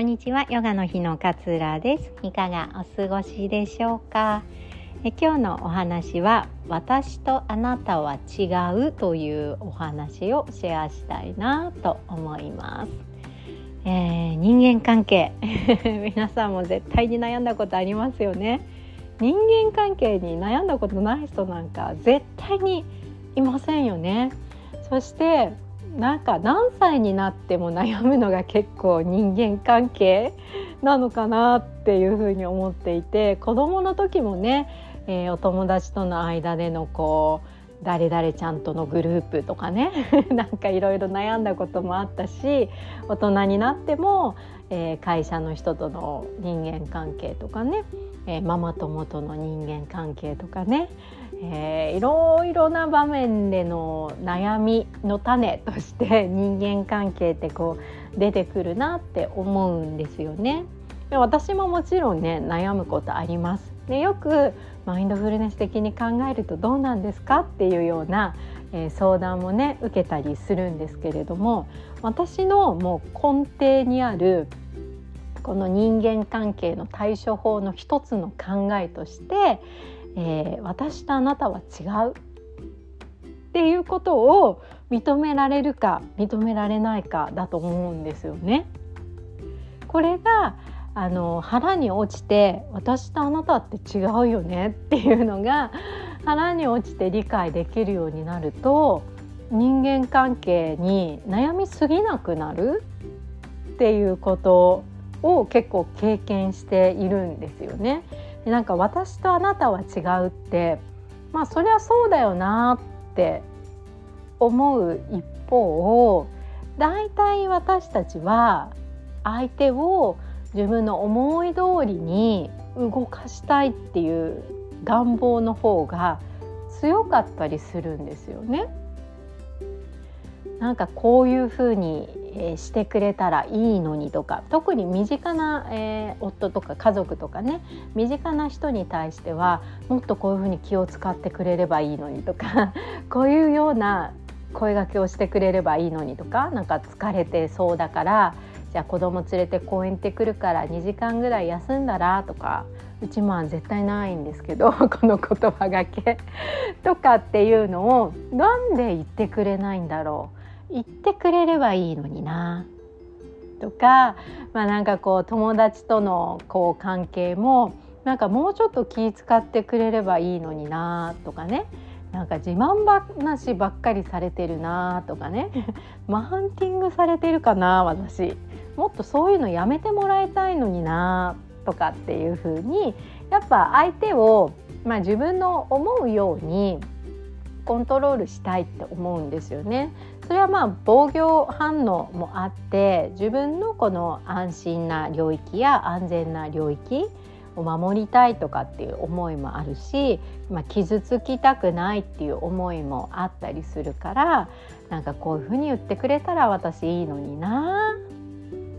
んにちは。ヨガの日の勝浦です。いかがお過ごしでしょうか？え今日のお話は私とあなたは違うというお話をシェアしたいなと思います、えー、人間関係。皆さんも絶対に悩んだことありますよね。人間関係に悩んだことない人なんか絶対にいませんよね。そしてなんか何歳になっても悩むのが結構人間関係なのかなっていうふうに思っていて子どもの時もね、えー、お友達との間でのこう誰々ちゃんとのグループとかね なんかいろいろ悩んだこともあったし大人になっても、えー、会社の人との人間関係とかね、えー、ママ友との人間関係とかねえー、いろいろな場面での悩みの種として人間関係ってこう出てくるなって思うんですよね。私ももちろんね悩むことあります。でよくマインドフルネス的に考えるとどうなんですかっていうような、えー、相談もね受けたりするんですけれども私のもう根底にあるこの人間関係の対処法の一つの考えとしてえー、私とあなたは違うっていうことを認められるか認められないかだと思うんですよね。これがあの腹に落ちて私とあなたって違うよねっていうのが腹に落ちて理解できるようになると人間関係に悩みすぎなくなるっていうことを結構経験しているんですよね。でなんか私とあなたは違うってまあそりゃそうだよなって思う一方大体私たちは相手を自分の思い通りに動かしたいっていう願望の方が強かったりするんですよね。なんかこういうふうに、してくれたらいいのにとか特に身近な、えー、夫とか家族とかね身近な人に対してはもっとこういうふうに気を使ってくれればいいのにとか こういうような声がけをしてくれればいいのにとかなんか疲れてそうだからじゃあ子供連れて公園行ってくるから2時間ぐらい休んだらとかうちまあ絶対ないんですけど この言葉がけとかっていうのをなんで言ってくれないんだろう？言ってくれればいいのにな。とか、まあ、なんかこう友達とのこう関係もなんかもうちょっと気遣ってくれればいいのにな。とかね。なんか自慢話ばっかりされてるな。とかね。マハンティングされてるかな。私。もっとそういうのやめてもらいたいのにな。とかっていう風にやっぱ相手を、まあ、自分の思うようにコントロールしたいって思うんですよね。それはまあ防御反応もあって自分のこの安心な領域や安全な領域を守りたいとかっていう思いもあるし、まあ、傷つきたくないっていう思いもあったりするからなんかこういうふうに言ってくれたら私いいのにな。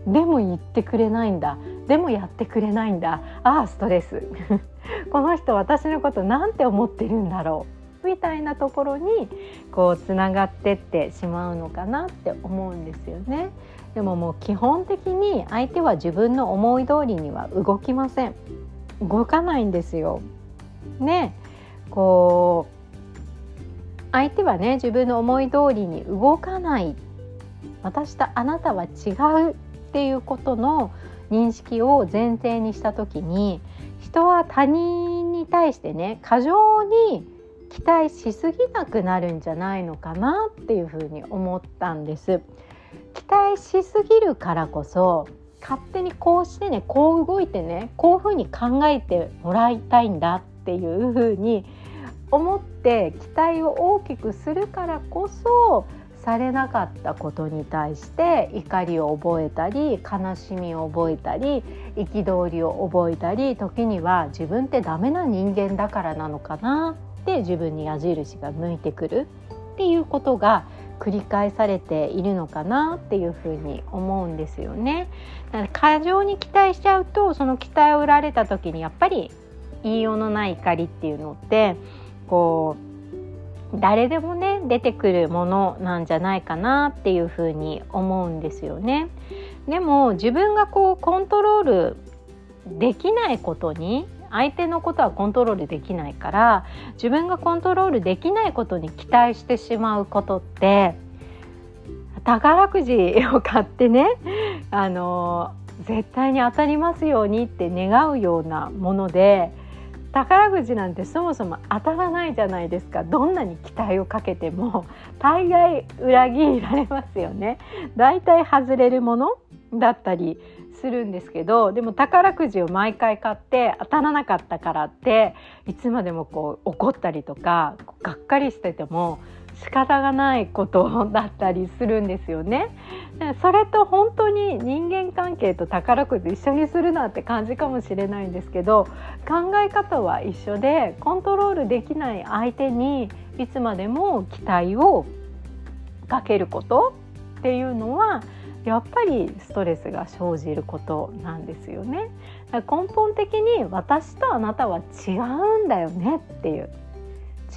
でも言ってくれないんだ。でもやってくれないんだ。ああストレス。この人私のことなんて思ってるんだろう。みたいなところにこうつながってってしまうのかなって思うんですよね。でももう基本的に相手は自分の思い通りには動きません。動かないんですよ。ね、こう相手はね自分の思い通りに動かない私とあなたは違うっていうことの認識を前提にした時に人は他人に対してね過剰に期待しすぎなくなるんじゃないのかなっていうふうに思ったんです。期待しすぎるからこそ勝手にこうしてねこう動いてねこういうふうに考えてもらいたいんだっていうふうに思って期待を大きくするからこそされなかったことに対して怒りを覚えたり悲しみを覚えたり憤りを覚えたり時には自分ってダメな人間だからなのかなって自分に矢印が向いてくるっていうことが繰り返されているのかなっていうふうに思うんですよね。だから過剰に期待しちゃうとその期待を売られた時にやっぱり言いようのない怒りっていうのってこう誰でもね出てくるものなんじゃないかなっていうふうに思うんですよね。でも自分がこうコントロールできないことに相手のことはコントロールできないから自分がコントロールできないことに期待してしまうことって宝くじを買ってねあの絶対に当たりますようにって願うようなもので宝くじなんてそもそも当たらないじゃないですか。どんなに期待をかけても。大概裏切られますよね。だいたい外れるものだったりするんですけど。でも宝くじを毎回買って当たらなかったからっていつまでもこう怒ったりとかがっかりしてても仕方がないことだったりするんですよね。それと本当に人間関係と宝くじ一緒にするなって感じかもしれないんですけど考え方は一緒でコントロールできない相手にいつまでも期待をかけることっていうのはやっぱりストレスが生じることなんですよね。根本的に私とあなたは違うんだよねっていう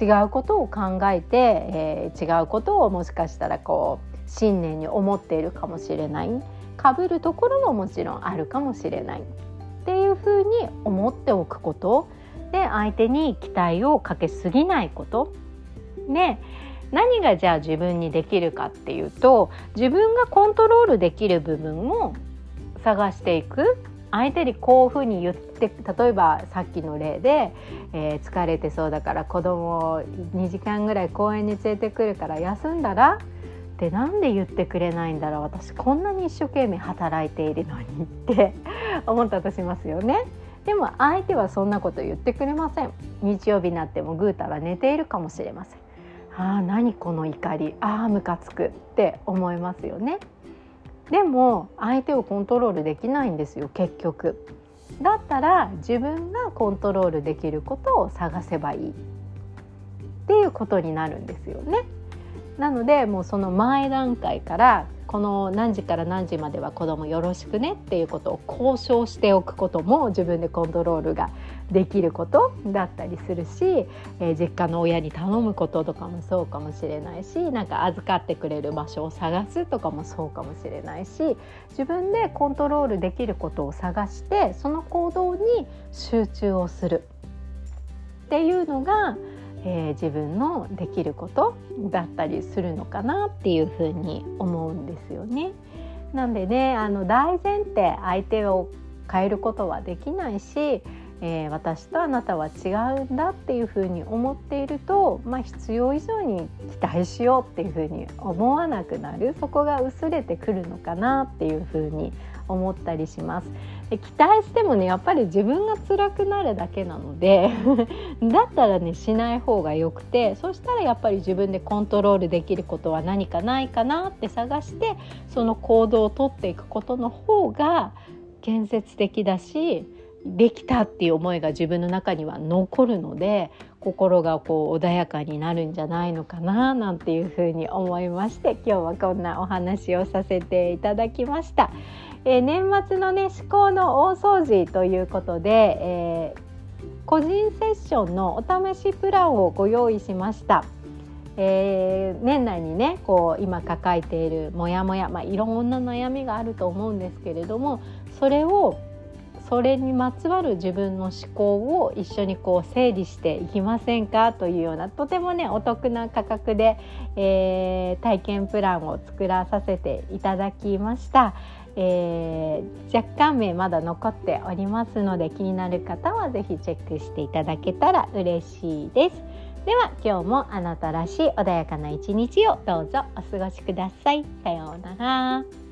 違うことを考えて、えー、違うことをもしかしたらこう信念に思っているかもしれない。かぶるところももちろんあるかもしれない。っていうふうに思っておくこと。で相手に期待をかけすぎないこと。で何がじゃあ自分にできるかっていうと自分がコントロールできる部分を探していく。相手にこういうふうに言って例えばさっきの例で、えー、疲れてそうだから子供を2時間ぐらい公園に連れてくるから休んだらってなんで言ってくれないんだろう。私こんなに一生懸命働いているのにって 思ったとしますよね。でも相手はそんなこと言ってくれません。日曜日になってもぐうたら寝ているかもしれません。ああ何この怒り。ああムカつくって思いますよね。でも相手をコントロールできないんですよ結局。だったら自分がコントロールできることを探せばいい。っていうことになるんですよね。なのでもうその前段階からこの何時から何時までは子供よろしくねっていうことを交渉しておくことも自分でコントロールができることだったりするし、えー、実家の親に頼むこととかもそうかもしれないしなんか預かってくれる場所を探すとかもそうかもしれないし自分でコントロールできることを探してその行動に集中をするっていうのがえー、自分のできることだったりするのかなっていうふうに思うんですよね。なんでねあの大前提相手を変えることはできないし、えー、私とあなたは違うんだっていうふうに思っていると、まあ、必要以上に期待しようっていうふうに思わなくなるそこが薄れてくるのかなっていうふうに思ったりします。で期待してもねやっぱり自分が辛くなるだけなので だったらねしない方がよくてそしたらやっぱり自分でコントロールできることは何かないかなって探してその行動をとっていくことの方が建設的だしできたっていう思いが自分の中には残るので心がこう穏やかになるんじゃないのかななんていうふうに思いまして今日はこんなお話をさせていただきました。えー、年末のね思考の大掃除ということで、えー、個人セッションのお試しプランをご用意しました。えー、年内にねこう今抱えているモヤモヤ、まあ、いろんな悩みがあると思うんですけれどもそれをそれにまつわる自分の思考を一緒にこう整理していきませんかというようなとてもねお得な価格で、えー、体験プランを作らさせていただきました。えー、若干名まだ残っておりますので気になる方は是非チェックしていただけたら嬉しいです。では今日もあなたらしい穏やかな一日をどうぞお過ごしください。さようなら。